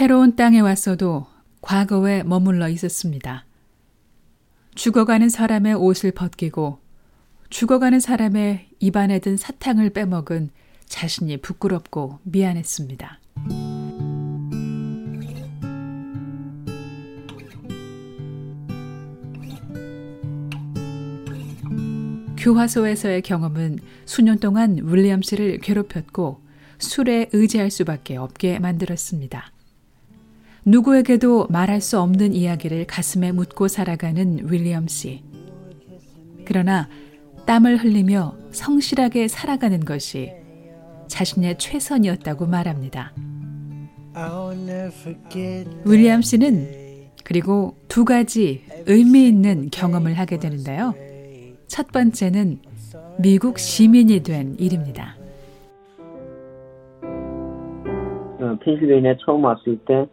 새로운 땅에 왔어도 과거에 머물러 있었습니다. 죽어가는 사람의 옷을 벗기고 죽어가는 사람의 입안에 든 사탕을 빼먹은 자신이 부끄럽고 미안했습니다. 교화소에서의 경험은 수년 동안 윌리엄 씨를 괴롭혔고 술에 의지할 수밖에 없게 만들었습니다. 누구에게도 말할 수 없는 이야기를 가슴에 묻고 살아가는 윌리엄 씨. 그러나 땀을 흘리며 성실하게 살아가는 것이 자신의 최선이었다고 말합니다. 윌리엄 씨는 그리고 두 가지 의미 있는 경험을 하게 되는데요. 첫 번째는 미국 시민이 된 일입니다. 어, 펜실베니아 처음 왔을 때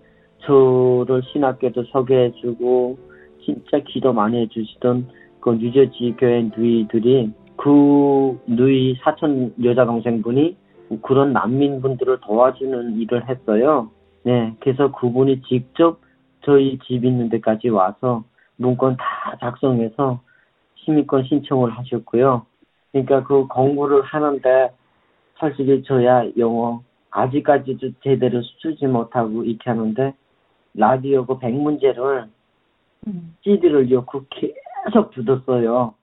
저를 신학교도 소개해주고 진짜 기도 많이 해주시던 그 뉴저지 교회 누이들이 그 누이 사촌 여자 동생분이 그런 난민분들을 도와주는 일을 했어요. 네, 그래서 그분이 직접 저희 집 있는 데까지 와서 문건 다 작성해서 시민권 신청을 하셨고요. 그러니까 그 공부를 하는데 솔직히 저야 영어 아직까지도 제대로 쓰지 못하고 이렇게 하는데 라디오 그 백문제를 음. CD를 넣고 계속 듣었어요.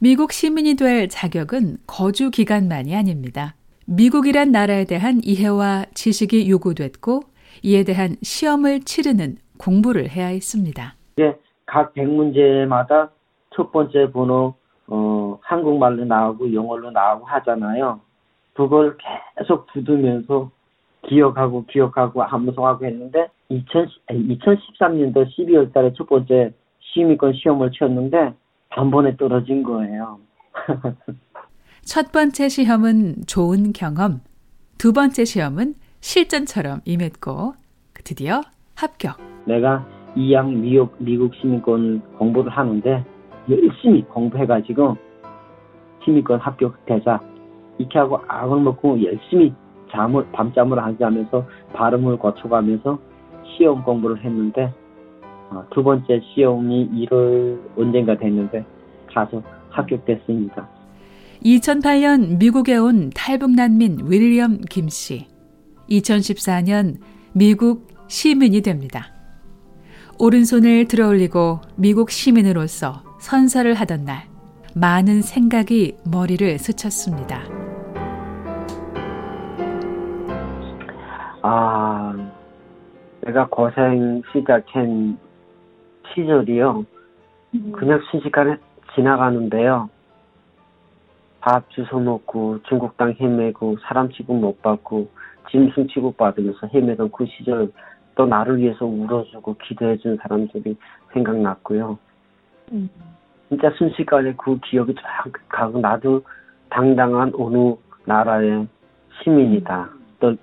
미국 시민이 될 자격은 거주 기간만이 아닙니다. 미국이란 나라에 대한 이해와 지식이 요구됐고 이에 대한 시험을 치르는 공부를 해야 했습니다. 예, 각 백문제마다 첫 번째 번호 어, 한국말로 나오고 영어로 나오고 하잖아요. 그걸 계속 부으면서 기억하고 기억하고 암송하고 했는데 2000, 2013년도 12월 달에 첫 번째 시민권 시험을 치렀는데 단번에 떨어진 거예요. 첫 번째 시험은 좋은 경험, 두 번째 시험은 실전처럼 임했고 드디어 합격. 내가 2학 미국, 미국 시민권 공부를 하는데 열심히 공부해가지고 시민권 합격되자 이렇게 하고 악을 먹고 열심히 잠을 밤잠을 하지 하면서 발음을 거쳐가면서 시험 공부를 했는데 어, 두 번째 시험이 1월 언젠가 됐는데 가서 합격됐습니다. 2008년 미국에 온 탈북 난민 윌리엄 김 씨. 2014년 미국 시민이 됩니다. 오른손을 들어올리고 미국 시민으로서 선서를 하던 날, 많은 생각이 머리를 스쳤습니다. 아, 내가 고생 시작한 시절이요. 음. 그냥 순식간에 지나가는데요. 밥 주워 먹고 중국 땅 헤매고 사람 취급 못 받고 짐승 취급 받으면서 헤매던 그 시절 또 나를 위해서 울어주고 기도해준 사람들이 생각났고요. 음. 진짜 순식간에 그 기억이 쫙 가고 나도 당당한 어느 나라의 시민이다. 또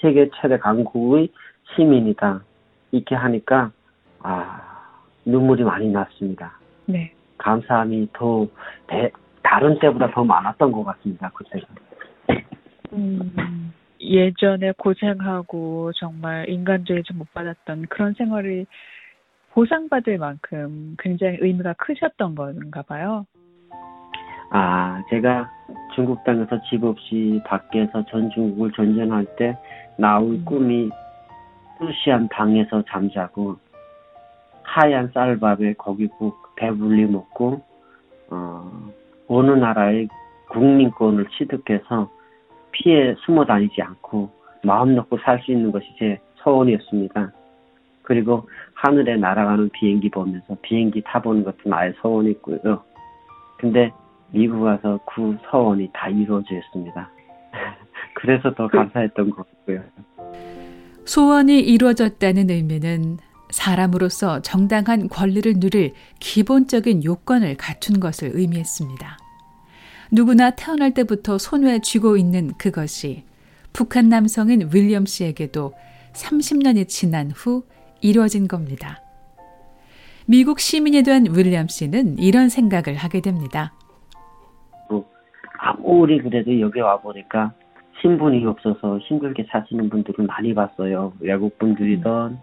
세계 최대 강국의 시민이다. 이렇게 하니까 아 눈물이 많이 났습니다. 네. 감사함이 더 대, 다른 때보다 더 많았던 것 같습니다. 그때가. 음, 예전에 고생하고 정말 인간적이지 못 받았던 그런 생활을 보상받을 만큼 굉장히 의미가 크셨던 건가 봐요. 아, 제가 중국 땅에서 집 없이 밖에서 전 중국을 전쟁할 때 나올 음. 꿈이 루시안 방에서 잠자고 하얀 쌀밥에 고기국 배불리 먹고 어, 어느 나라의 국민권을 취득해서 피해 숨어 다니지 않고 마음 놓고 살 수 있는 것이 제 소원이었습니다. 그리고 하늘에 날아가는 비행기 보면서 비행기 타보는 것도 나의 소원이고요. 근데 미국 와서 그 소원이 다 이루어졌습니다. 그래서 더 감사했던 것 같고요. 소원이 이루어졌다는 의미는 사람으로서 정당한 권리를 누릴 기본적인 요건을 갖춘 것을 의미했습니다. 누구나 태어날 때부터 손에 쥐고 있는 그것이 북한 남성인 윌리엄 씨에게도 30년이 지난 후 이루어진 겁니다. 미국 시민이 된 윌리엄 씨는 이런 생각을 하게 됩니다. 아무리 그래도 여기 와보니까 신분이 없어서 힘들게 사시는 분들을 많이 봤어요. 외국 분들이든 음.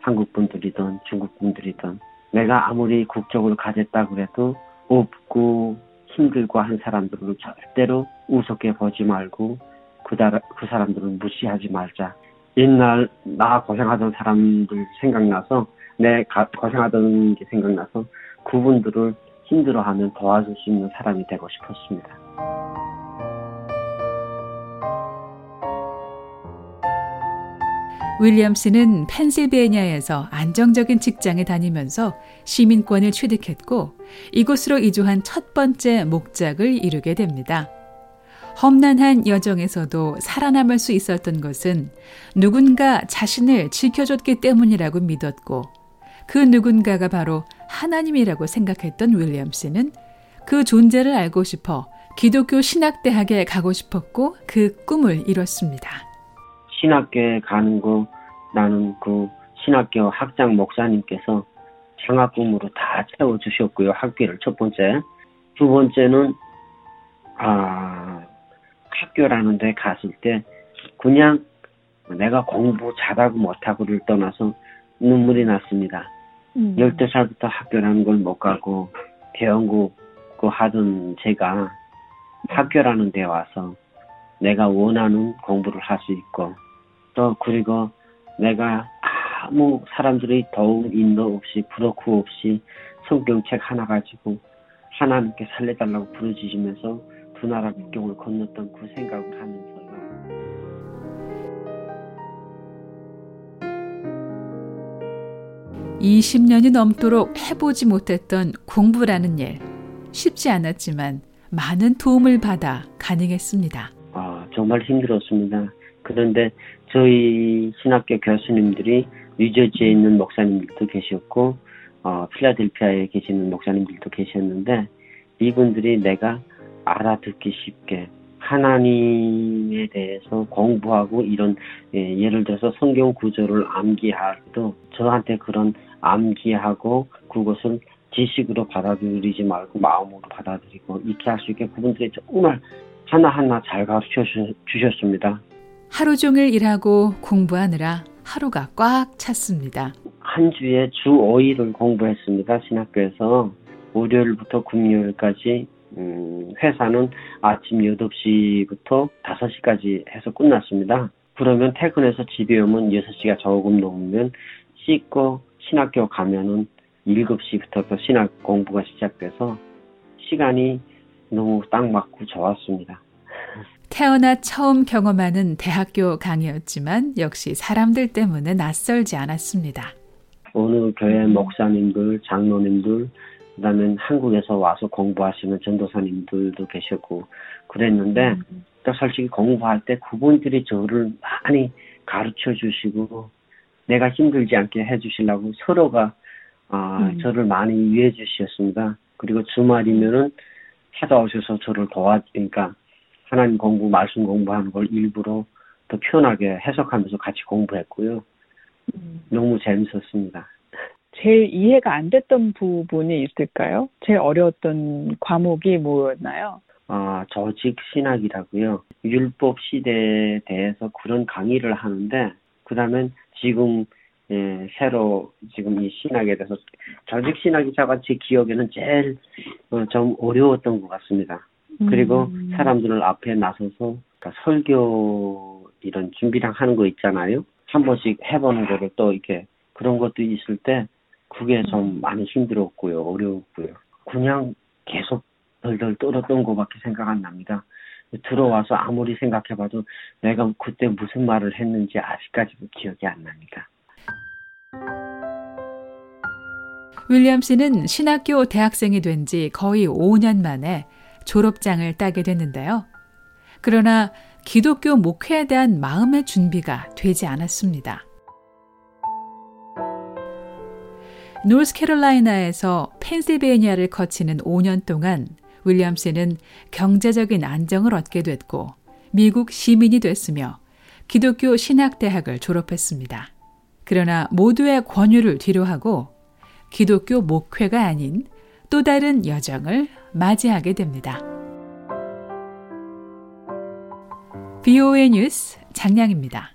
한국 분들이든 중국 분들이든 내가 아무리 국적을 가졌다 그래도 없고 힘들고 한 사람들을 절대로 우습게 보지 말고 그, 그 사람들을 무시하지 말자. 옛날 나 고생하던 사람들 생각나서 내 고생하던 게 생각나서 그분들을 힘들어하면 도와줄 수 있는 사람이 되고 싶었습니다. 윌리엄스는 펜실베니아에서 안정적인 직장에 다니면서 시민권을 취득했고 이곳으로 이주한 첫 번째 목적을 이루게 됩니다. 험난한 여정에서도 살아남을 수 있었던 것은 누군가 자신을 지켜줬기 때문이라고 믿었고 그 누군가가 바로 하나님이라고 생각했던 윌리엄스는 그 존재를 알고 싶어 기독교 신학대학에 가고 싶었고 그 꿈을 이뤘습니다. 신학교에 가는 거 나는 그 신학교 학장 목사님께서 장학 꿈으로 다 채워주셨고요. 학교를 첫 번째. 두 번째는 아 학교라는 데 갔을 때 그냥 내가 공부 잘하고 못하고를 떠나서 눈물이 났습니다. 음. 12살부터 학교라는 걸 못 가고 대형국 그 하던 제가 학교라는 데 와서 내가 원하는 공부를 할 수 있고 또 그리고 내가 아무 사람들이 더욱 인도 없이 부덕후 없이 성경책 하나 가지고 하나님께 살려달라고 부르짖으면서 두 나라 국경을 건넜던 그 생각을 하면서요. 20년이 넘도록 해보지 못했던 공부라는 일. 쉽지 않았지만 많은 도움을 받아 가능했습니다. 아, 정말 힘들었습니다. 그런데 저희 신학교 교수님들이 뉴저지에 있는 목사님들도 계셨고 어, 필라델피아에 계시는 목사님들도 계셨는데 이분들이 내가 알아듣기 쉽게 하나님에 대해서 공부하고 이런 예, 예를 들어서 성경 구조를 암기할 때도 저한테 그런 암기하고 그것을 지식으로 받아들이지 말고 마음으로 받아들이고 이렇게 할수 있게 그분들이 정말 하나하나 잘 가르쳐 주셨습니다. 하루 종일 일하고 공부하느라 하루가 꽉 찼습니다. 한 주에 주 5일을 공부했습니다. 신학교에서 월요일부터 금요일까지 음, 회사는 아침 8시부터 5시까지 해서 끝났습니다. 그러면 퇴근해서 집에 오면 6시가 조금 넘으면 씻고 신학교 가면은 7시부터 신학 공부가 시작돼서 시간이 너무 딱 맞고 좋았습니다. 태어나 처음 경험하는 대학교 강의였지만 역시 사람들 때문에 낯설지 않았습니다. 어느 교회 목사님들, 장로님들, 그다음에 한국에서 와서 공부하시는 전도사님들도 계셨고 그랬는데 음. 또 솔직히 공부할 때 그분들이 저를 많이 가르쳐 주시고 내가 힘들지 않게 해주시려고 서로가 아, 음. 저를 많이 위해 주셨습니다. 그리고 주말이면은 찾아오셔서 저를 도와주니까 그러니까 하나님 공부, 말씀 공부하는 걸 일부러 더 편하게 해석하면서 같이 공부했고요. 음. 너무 재밌었습니다. 제일 이해가 안 됐던 부분이 있을까요? 제일 어려웠던 과목이 뭐였나요? 아, 조직 신학이라고요. 율법 시대에 대해서 그런 강의를 하는데, 그 다음에 지금, 예, 새로 지금 이 신학에 대해서 조직 신학이 제가 제 기억에는 제일 어, 좀 어려웠던 것 같습니다. 그리고 음. 사람들을 앞에 나서서 그러니까 설교 이런 준비랑 하는 거 있잖아요. 한 번씩 해보는 거를 또 이렇게 그런 것도 있을 때 그게 좀 음. 많이 힘들었고요. 어려웠고요. 그냥 계속 덜덜 떨었던 것밖에 생각 안 납니다. 들어와서 아무리 생각해봐도 내가 그때 무슨 말을 했는지 아직까지도 기억이 안 납니다. 윌리엄 씨는 신학교 대학생이 된 지 거의 5년 만에 졸업장을 따게 됐는데요. 그러나 기독교 목회에 대한 마음의 준비가 되지 않았습니다. 노스캐롤라이나에서 펜실베니아를 거치는 5년 동안 윌리엄스는 경제적인 안정을 얻게 됐고 미국 시민이 됐으며 기독교 신학대학을 졸업했습니다. 그러나 모두의 권유를 뒤로하고 기독교 목회가 아닌 또 다른 여정을 맞이하게 됩니다. BOA 뉴스 장량입니다.